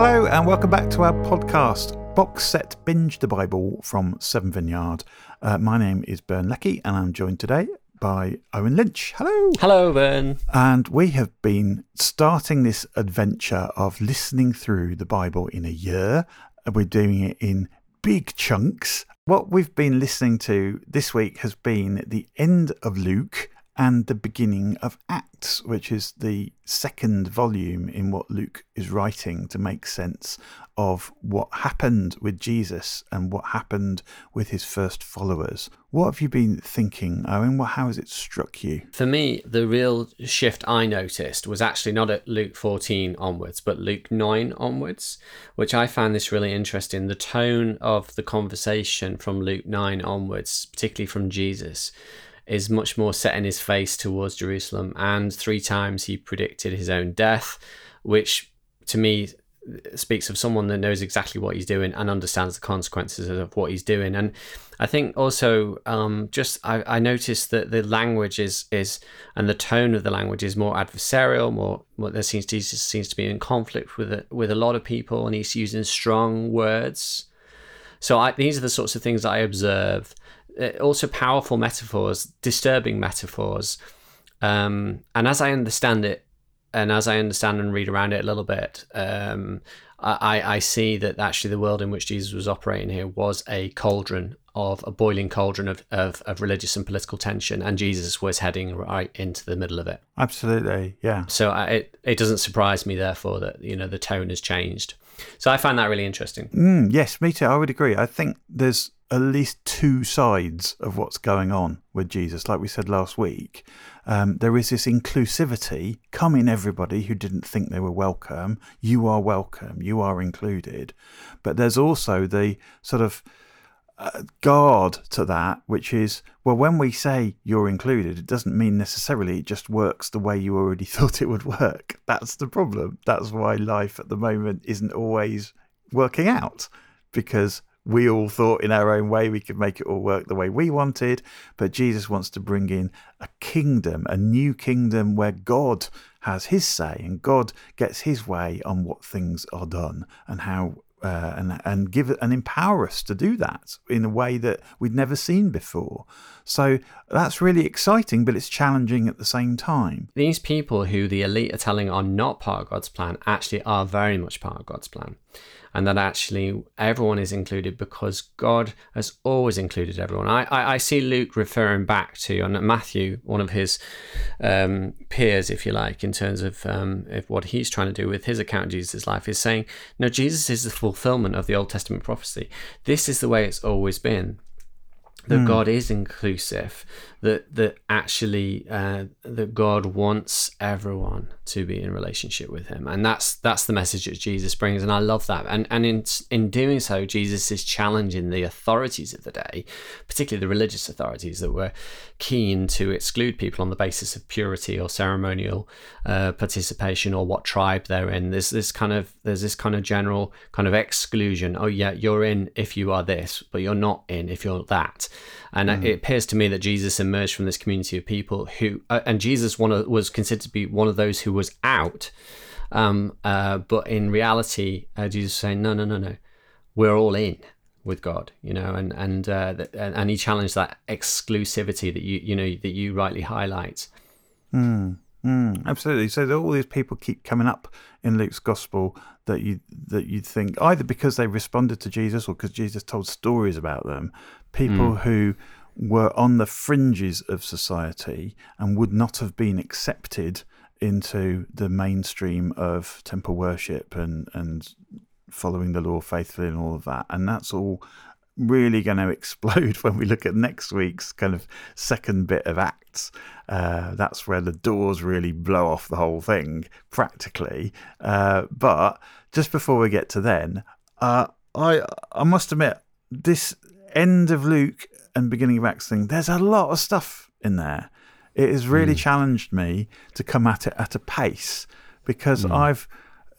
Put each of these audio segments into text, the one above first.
Hello, and welcome back to our podcast, Box Set Binge the Bible from Severn Vineyard. Uh, my name is Bern Leckie, and I'm joined today by Owen Lynch. Hello. Hello, Ben. And we have been starting this adventure of listening through the Bible in a year. We're doing it in big chunks. What we've been listening to this week has been the end of Luke and the beginning of Acts, which is the second volume in what Luke is writing to make sense of what happened with Jesus and what happened with his first followers. What have you been thinking, Owen? How has it struck you? For me, the real shift I noticed was actually not at Luke 14 onwards, but Luke 9 onwards, which I found this really interesting. The tone of the conversation from Luke 9 onwards, particularly from Jesus is much more set in his face towards Jerusalem. And three times he predicted his own death, which to me speaks of someone that knows exactly what he's doing and understands the consequences of what he's doing. And I think also um, just I, I noticed that the language is is and the tone of the language is more adversarial, more, more there seems to seems to be in conflict with a, with a lot of people, and he's using strong words. So I, these are the sorts of things that I observe also powerful metaphors, disturbing metaphors. Um, and as I understand it, and as I understand and read around it a little bit, um, I, I see that actually the world in which Jesus was operating here was a cauldron of a boiling cauldron of, of, of, religious and political tension, and Jesus was heading right into the middle of it. Absolutely, yeah. So I, it it doesn't surprise me, therefore, that you know the tone has changed. So I find that really interesting. Mm, yes, me too. I would agree. I think there's at least two sides of what's going on with Jesus. Like we said last week, um, there is this inclusivity. Come in, everybody who didn't think they were welcome. You are welcome. You are included. But there's also the sort of uh, guard to that, which is, well, when we say you're included, it doesn't mean necessarily it just works the way you already thought it would work. That's the problem. That's why life at the moment isn't always working out because we all thought in our own way we could make it all work the way we wanted. But Jesus wants to bring in a kingdom, a new kingdom where God has his say and God gets his way on what things are done and how. Uh, and and give and empower us to do that in a way that we'd never seen before. So that's really exciting, but it's challenging at the same time. These people who the elite are telling are not part of God's plan actually are very much part of God's plan and that actually everyone is included because God has always included everyone. I, I, I see Luke referring back to and Matthew, one of his um, peers, if you like, in terms of um, what he's trying to do with his account of Jesus' life, is saying, no, Jesus is the fulfillment of the Old Testament prophecy. This is the way it's always been that mm. God is inclusive, that that actually uh, that God wants everyone to be in relationship with Him, and that's that's the message that Jesus brings, and I love that. And and in in doing so, Jesus is challenging the authorities of the day, particularly the religious authorities that were keen to exclude people on the basis of purity or ceremonial uh, participation or what tribe they're in. There's this kind of there's this kind of general kind of exclusion. Oh yeah, you're in if you are this, but you're not in if you're that. And mm. it appears to me that Jesus emerged from this community of people who, uh, and Jesus one of, was considered to be one of those who was out. Um, uh, but in reality, uh, Jesus is saying, no, no, no, no, we're all in with God, you know, and and uh, and he challenged that exclusivity that you you know that you rightly highlight. Mm, mm, absolutely. So all these people keep coming up in Luke's gospel that you that you'd think either because they responded to Jesus or because Jesus told stories about them, people mm. who were on the fringes of society and would not have been accepted into the mainstream of temple worship and and following the law faithfully and all of that. And that's all really going to explode when we look at next week's kind of second bit of acts. Uh, that's where the doors really blow off the whole thing practically. Uh, but just before we get to then uh, I I must admit this end of Luke and beginning of Acts thing, there's a lot of stuff in there. It has really mm. challenged me to come at it at a pace because mm. I've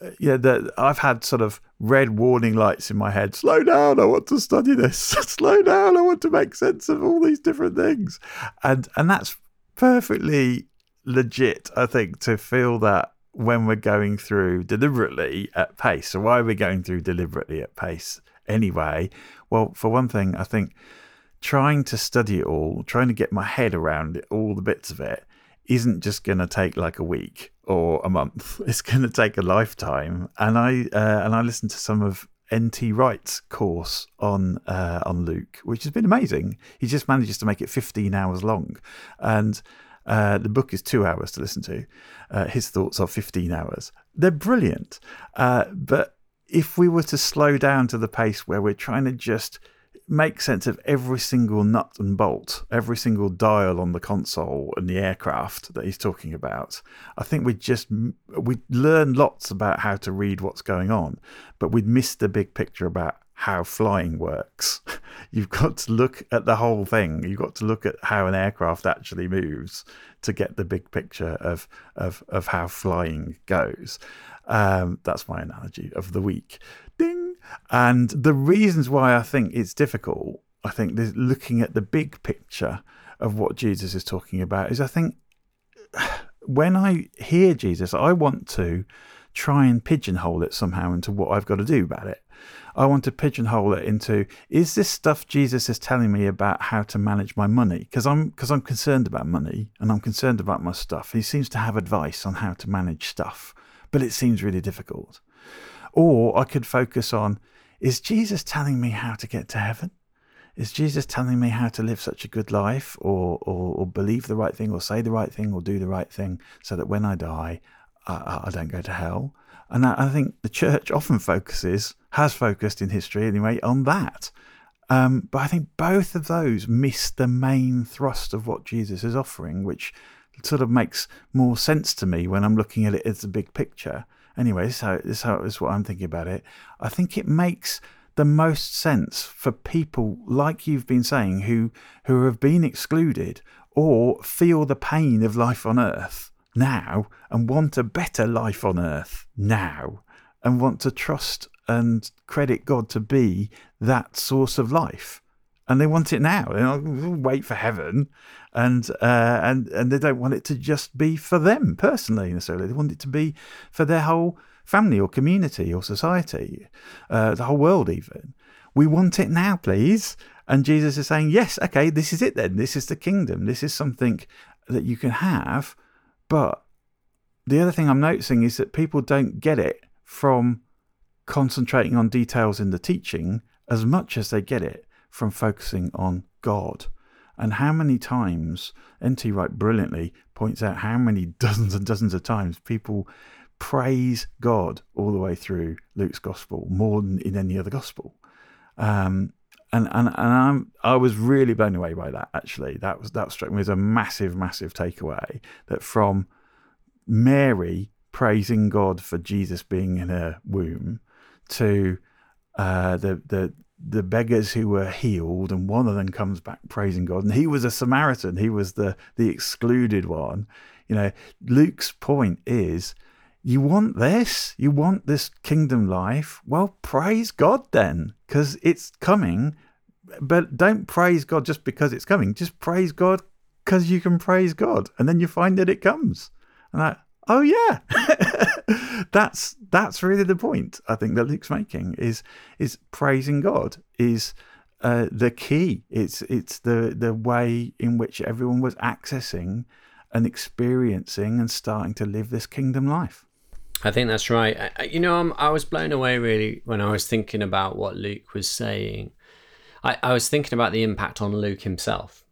uh, yeah, the, I've had sort of red warning lights in my head. Slow down! I want to study this. Slow down! I want to make sense of all these different things, and and that's perfectly legit. I think to feel that when we're going through deliberately at pace. So, why are we going through deliberately at pace anyway? Well, for one thing, I think trying to study it all, trying to get my head around it, all the bits of it, isn't just going to take like a week or a month. It's going to take a lifetime. And I uh, and I listened to some of NT Wright's course on uh, on Luke, which has been amazing. He just manages to make it 15 hours long, and uh, the book is two hours to listen to. Uh, his thoughts are 15 hours. They're brilliant, uh, but if we were to slow down to the pace where we're trying to just make sense of every single nut and bolt, every single dial on the console and the aircraft that he's talking about. I think we just we learn lots about how to read what's going on, but we'd miss the big picture about how flying works. You've got to look at the whole thing. You've got to look at how an aircraft actually moves to get the big picture of of of how flying goes. Um, that's my analogy of the week. And the reasons why I think it's difficult, I think, looking at the big picture of what Jesus is talking about, is I think when I hear Jesus, I want to try and pigeonhole it somehow into what I've got to do about it. I want to pigeonhole it into is this stuff Jesus is telling me about how to manage my money because I'm because I'm concerned about money and I'm concerned about my stuff. He seems to have advice on how to manage stuff, but it seems really difficult. Or I could focus on is Jesus telling me how to get to heaven? Is Jesus telling me how to live such a good life or, or, or believe the right thing or say the right thing or do the right thing so that when I die, I, I don't go to hell? And I, I think the church often focuses, has focused in history anyway, on that. Um, but I think both of those miss the main thrust of what Jesus is offering, which sort of makes more sense to me when I'm looking at it as a big picture. Anyway, how, this is what I'm thinking about it. I think it makes the most sense for people like you've been saying who who have been excluded or feel the pain of life on earth now and want a better life on earth now and want to trust and credit God to be that source of life and they want it now. They don't wait for heaven, and uh, and and they don't want it to just be for them personally necessarily. They want it to be for their whole family or community or society, uh, the whole world even. We want it now, please. And Jesus is saying, yes, okay, this is it then. This is the kingdom. This is something that you can have. But the other thing I'm noticing is that people don't get it from concentrating on details in the teaching as much as they get it from focusing on God. And how many times, N.T. Wright brilliantly points out how many dozens and dozens of times people praise God all the way through Luke's gospel more than in any other gospel. Um, and and and I'm, I was really blown away by that. Actually, that was that struck me as a massive, massive takeaway. That from Mary praising God for Jesus being in her womb to uh, the the the beggars who were healed, and one of them comes back praising God, and he was a Samaritan. He was the the excluded one. You know, Luke's point is, you want this, you want this kingdom life. Well, praise God then, because it's coming. But don't praise God just because it's coming. Just praise God because you can praise God, and then you find that it comes. And I, oh yeah, that's that's really the point. I think that Luke's making is is praising God is uh, the key. It's it's the the way in which everyone was accessing and experiencing and starting to live this kingdom life. I think that's right. I, you know, I'm, I was blown away really when I was thinking about what Luke was saying. I, I was thinking about the impact on Luke himself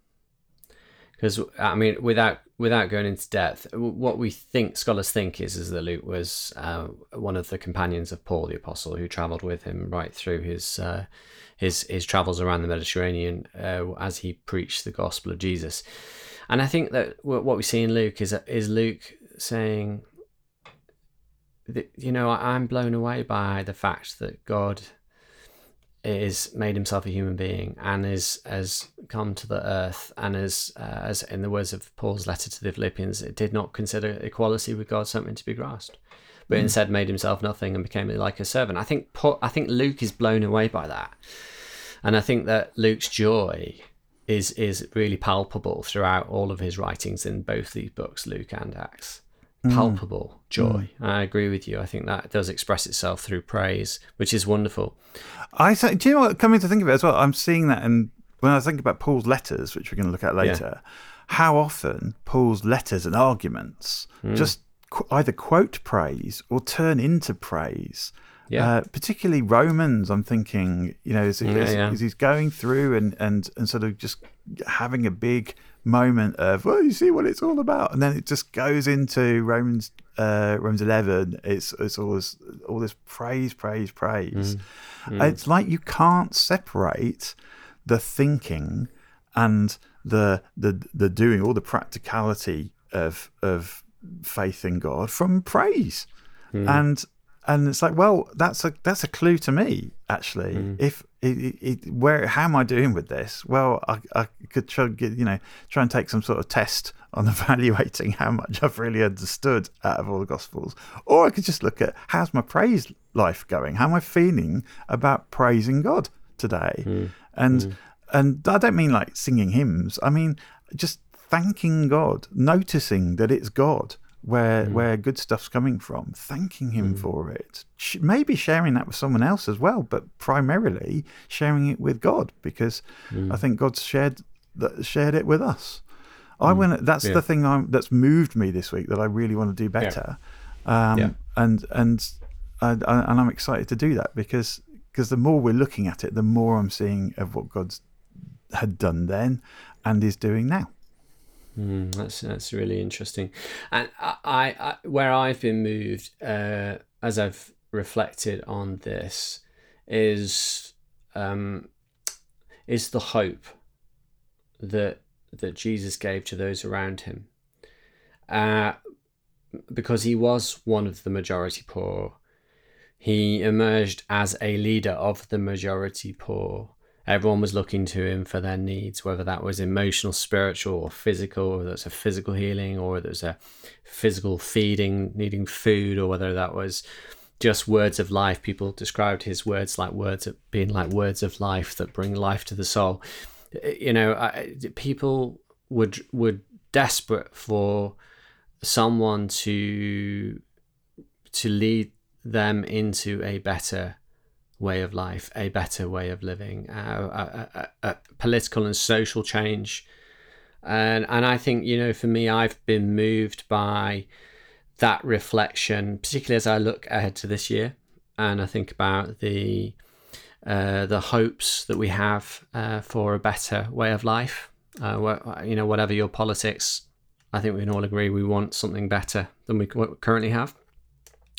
because I mean, without without going into depth, what we think scholars think is is that Luke was uh, one of the companions of Paul the apostle who travelled with him right through his uh, his his travels around the Mediterranean uh, as he preached the gospel of Jesus. And I think that what we see in Luke is is Luke saying, that, you know, I'm blown away by the fact that God is made himself a human being and is has come to the earth and as uh, as in the words of Paul's letter to the Philippians, it did not consider equality with God something to be grasped, but mm. instead made himself nothing and became like a servant. I think Paul, I think Luke is blown away by that, and I think that Luke's joy is is really palpable throughout all of his writings in both these books, Luke and Acts. Mm. palpable joy. Mm. I agree with you. I think that does express itself through praise, which is wonderful. I think, do you know what? Coming to think of it as well, I'm seeing that, and when I think about Paul's letters, which we're going to look at later, how often Paul's letters and arguments mm. just qu- either quote praise or turn into praise. Yeah. Uh, particularly Romans, I'm thinking, you know, as, as, yeah. as he's going through and, and, and sort of just having a big moment of, well, you see what it's all about, and then it just goes into Romans, uh, Romans 11. It's it's all this all this praise, praise, praise. Mm. Mm. It's like you can't separate the thinking and the the the doing, all the practicality of of faith in God from praise, mm. and and it's like, well, that's a that's a clue to me actually. If it, it, where how am I doing with this? Well, I, I could try you know try and take some sort of test on evaluating how much I've really understood out of all the Gospels, or I could just look at how's my praise life going? How am I feeling about praising God today? Hmm. And hmm. and I don't mean like singing hymns. I mean just thanking God, noticing that it's God where hmm. where good stuff's coming from, thanking Him hmm. for it. Sh- Maybe sharing that with someone else as well, but primarily sharing it with God because hmm. I think God's shared that shared it with us. I want. That's Yeah. the thing I'm, that's moved me this week that I really want to do better. Um, Yeah. And and and and I'm excited to do that because because the more we're looking at it, the more I'm seeing of what God's had done then and is doing now. Mm, that's that's really interesting, and I, I, where I've been moved uh, as I've reflected on this is um, is the hope that that Jesus gave to those around him, uh, because he was one of the majority poor. He emerged as a leader of the majority poor everyone was looking to him for their needs, whether that was emotional, spiritual, or physical, or that's a physical healing, or there's a physical feeding, needing food, or whether that was just words of life. People described his words like words of being like words of life that bring life to the soul. Uh, you know, I, people would would desperate for someone to to lead them into a better way of life, a better way of living, a, a, a, political and social change. And and I think you know, for me, I've been moved by that reflection, particularly as I look ahead to this year, and I think about the uh, the hopes that we have uh, for a better way of life. Uh, you know, whatever your politics, I think we can all agree we want something better than we currently have,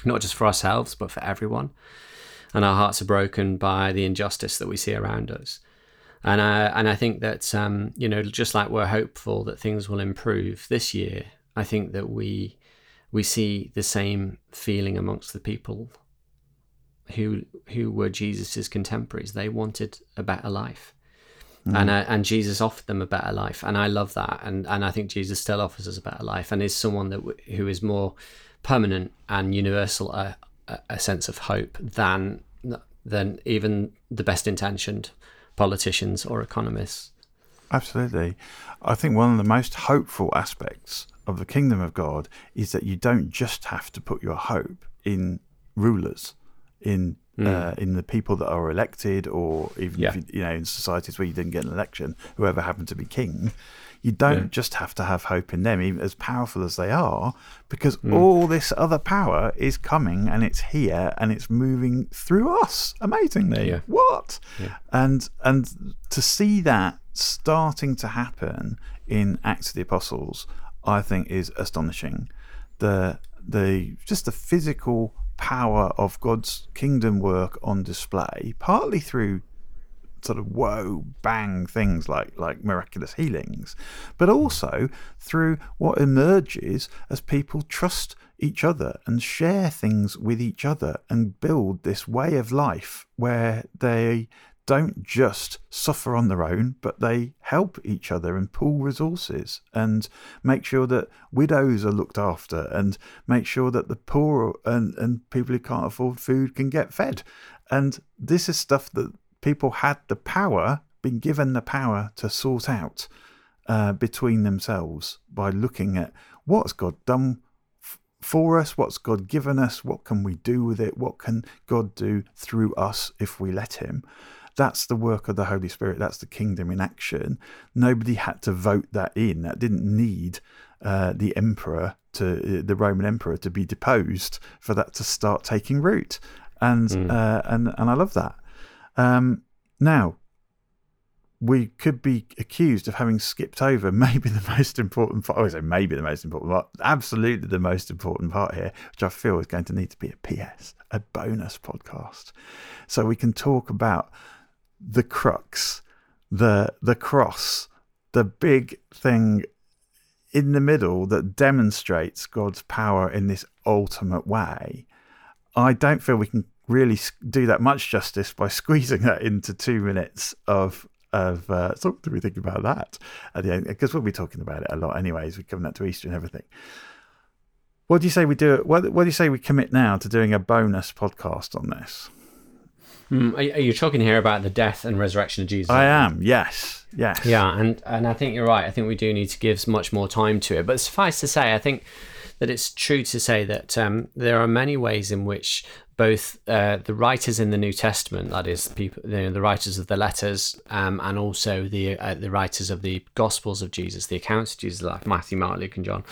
not just for ourselves but for everyone and our hearts are broken by the injustice that we see around us. And I, and I think that um, you know just like we're hopeful that things will improve this year, I think that we we see the same feeling amongst the people who who were Jesus's contemporaries. They wanted a better life. And, uh, and Jesus offered them a better life, and I love that, and and I think Jesus still offers us a better life, and is someone that w- who is more permanent and universal, uh, a, sense of hope than than even the best intentioned politicians or economists. Absolutely. I think one of the most hopeful aspects of the kingdom of God is that you don't just have to put your hope in rulers, in uh, in the people that are elected, or even Yeah. if you, you know in societies where you didn't get an election, whoever happened to be king. You don't just have to have hope in them, even as powerful as they are, because hmm. all this other power is coming and it's here and it's moving through us. Amazingly, Yeah. what? And and to see that starting to happen in Acts of the Apostles, I think is astonishing. The the just the physical power of God's kingdom work on display, partly through sort of whoa bang things like like miraculous healings. But also through what emerges as people trust each other and share things with each other and build this way of life where they don't just suffer on their own but they help each other and pool resources and make sure that widows are looked after and make sure that the poor and, and people who can't afford food can get fed. And this is stuff that people had the power, been given the power to sort out uh, between themselves by looking at what's God done f- for us? What's God given us? What can we do with it? What can God do through us if we let Him? That's the work of the Holy Spirit. That's the kingdom in action. Nobody had to vote that in. That didn't need uh, the emperor to the Roman emperor to be deposed for that to start taking root. And mm. uh, and and I love that. Um, now, we could be accused of having skipped over maybe the most important part. I say maybe the most important part, absolutely the most important part here, which I feel is going to need to be a PS, a bonus podcast. So we can talk about the crux, the the cross, the big thing in the middle that demonstrates God's power in this ultimate way. I don't feel we can really do that much justice by squeezing that into two minutes of of uh, so what do we think about that? At the end because we'll be talking about it a lot anyways we're coming up to easter and everything. What do you say we do what, what do you say we commit now to doing a bonus podcast on this? Mm, are, are you talking here about the death and resurrection of jesus? I am yes yes. Yeah and and i think you're right i think we do need to give much more time to it but suffice to say i think that it's true to say that um, there are many ways in which both uh, the writers in the New Testament, that is, people, you know, the writers of the letters, um, and also the uh, the writers of the Gospels of Jesus, the accounts of Jesus, like Matthew, Mark, Luke, and John.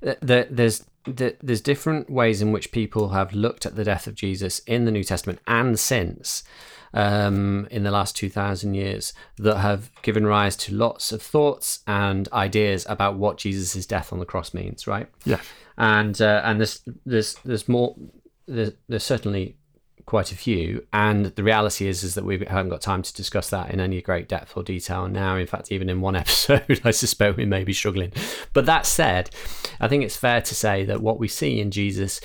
The, there's the, there's different ways in which people have looked at the death of Jesus in the New Testament and since. Um, in the last 2,000 years that have given rise to lots of thoughts and ideas about what Jesus' death on the cross means, right? Yeah. And uh, and there's there's there's more there's, there's certainly quite a few and the reality is is that we haven't got time to discuss that in any great depth or detail now. In fact even in one episode i suspect we may be struggling. But that said i think it's fair to say that what we see in jesus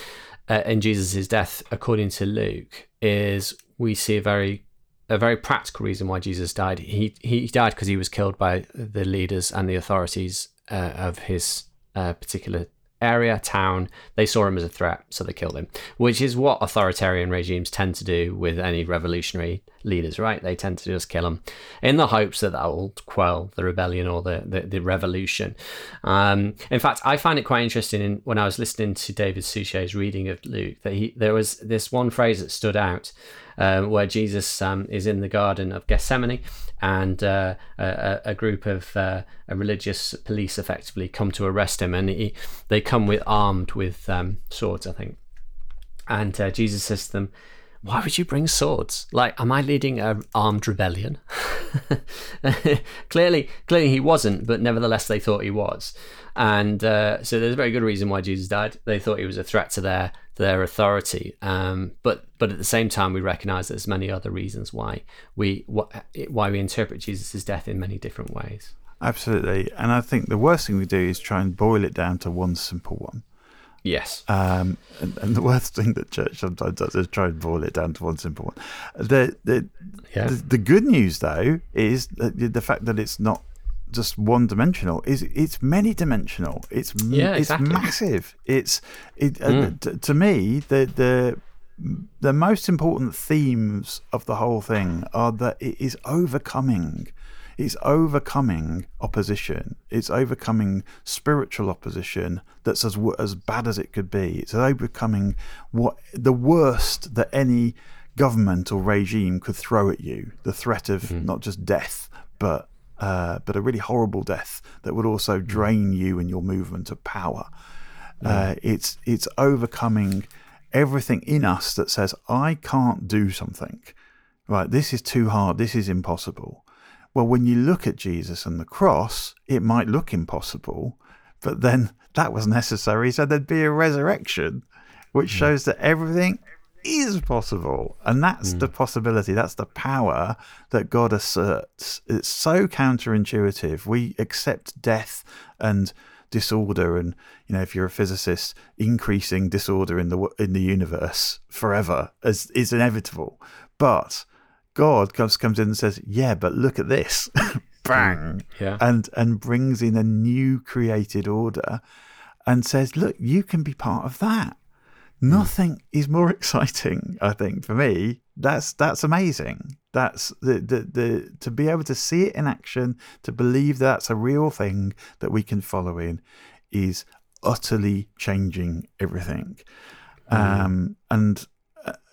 uh, in jesus's death according to luke is we see a very a very practical reason why jesus died. He he died because he was killed by the leaders and the authorities uh, of his uh, particular area, town, they saw him as a threat, so they killed him, which is what authoritarian regimes tend to do with any revolutionary leaders, right? They tend to just kill them in the hopes that that will quell the rebellion or the, the, the revolution. Um, in fact, I find it quite interesting in, when I was listening to David Suchet's reading of Luke that he, there was this one phrase that stood out uh, where Jesus um, is in the Garden of Gethsemane and uh, a, a, group of uh, a religious police effectively come to arrest him, and he, they come with armed with um, swords, I think. And uh, Jesus says to them, "Why would you bring swords? Like, am I leading an armed rebellion?" clearly, clearly he wasn't, but nevertheless they thought he was. And uh, so there's a very good reason why Jesus died. They thought he was a threat to their their authority. Um, but but at the same time, we recognise there's many other reasons why we why we interpret Jesus' death in many different ways. Absolutely, and I think the worst thing we do is try and boil it down to one simple one. Yes. Um, and, and, the worst thing that church sometimes does is try and boil it down to one simple one. The the, yeah. the, the good news though is the, the fact that it's not just one dimensional is it's many dimensional it's yeah, it's exactly. massive it's it mm. uh, t- to me the the the most important themes of the whole thing are that it is overcoming it's overcoming opposition it's overcoming spiritual opposition that's as as bad as it could be it's overcoming what the worst that any government or regime could throw at you the threat of mm. not just death but uh, but a really horrible death that would also mm. drain you and your movement of power. Uh, it's it's overcoming everything in us that says I can't do something. Right, this is too hard. This is impossible. Well, when you look at Jesus and the cross, it might look impossible, but then that was necessary, so there'd be a resurrection, which mm. shows that everything is possible. And that's mm. the possibility, that's the power that God asserts. It's so counterintuitive. We accept death and disorder and you know if you're a physicist increasing disorder in the in the universe forever as is inevitable but god comes comes in and says yeah but look at this bang mm, yeah and and brings in a new created order and says look you can be part of that mm. Nothing is more exciting, I think, for me. That's that's amazing. That's the, the the to be able to see it in action, to believe that's a real thing that we can follow in, is utterly changing everything. Mm. Um, and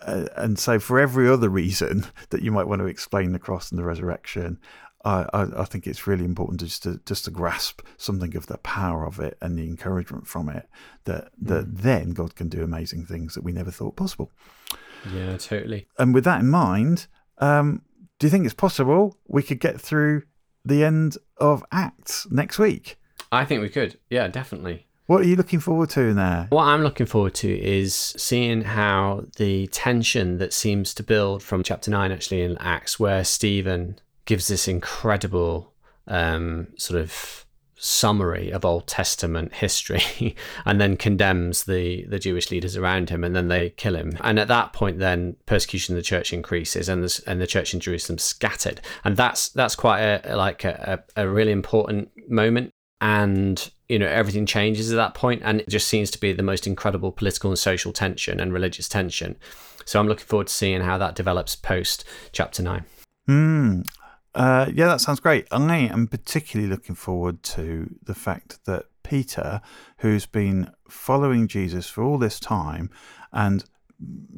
uh, and so for every other reason that you might want to explain the cross and the resurrection, I, I, I think it's really important just to just to grasp something of the power of it and the encouragement from it. That that then God can do amazing things that we never thought possible. Yeah, totally. And with that in mind, um, do you think it's possible we could get through the end of Acts next week? I think we could. Yeah, definitely. What are you looking forward to in there? What I'm looking forward to is seeing how the tension that seems to build from chapter 9, actually, in Acts, where Stephen gives this incredible um, sort of summary of Old Testament history and then condemns the, the Jewish leaders around him and then they kill him. And at that point, then persecution of the church increases and the, and the church in Jerusalem scattered. And that's that's quite a like a, a really important moment. And you know everything changes at that point and it just seems to be the most incredible political and social tension and religious tension so i'm looking forward to seeing how that develops post chapter 9 Hmm. Uh, yeah, that sounds great. I am particularly looking forward to the fact that Peter, who's been following Jesus for all this time and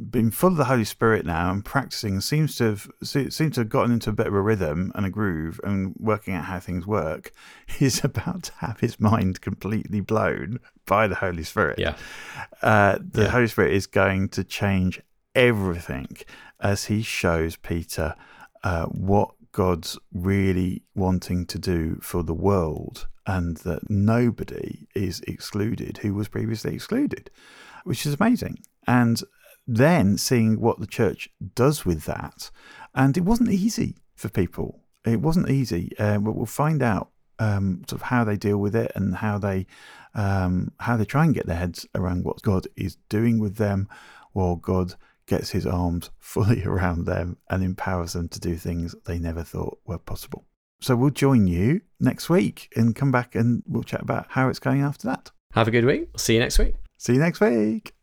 been full of the Holy Spirit now and practicing, seems to have seems to have gotten into a bit of a rhythm and a groove and working out how things work. He's about to have his mind completely blown by the Holy Spirit. yeah Uh, the Yeah. Holy Spirit is going to change everything as he shows Peter uh, what God's really wanting to do for the world and that nobody is excluded who was previously excluded, which is amazing. And then seeing what the church does with that. And it wasn't easy for people. It wasn't easy. Uh, but we'll find out um, sort of how they deal with it and how they um, how they try and get their heads around what God is doing with them, while God gets His arms fully around them and empowers them to do things they never thought were possible. So we'll join you next week and come back and we'll chat about how it's going after that. have a good week see you next week See you next week.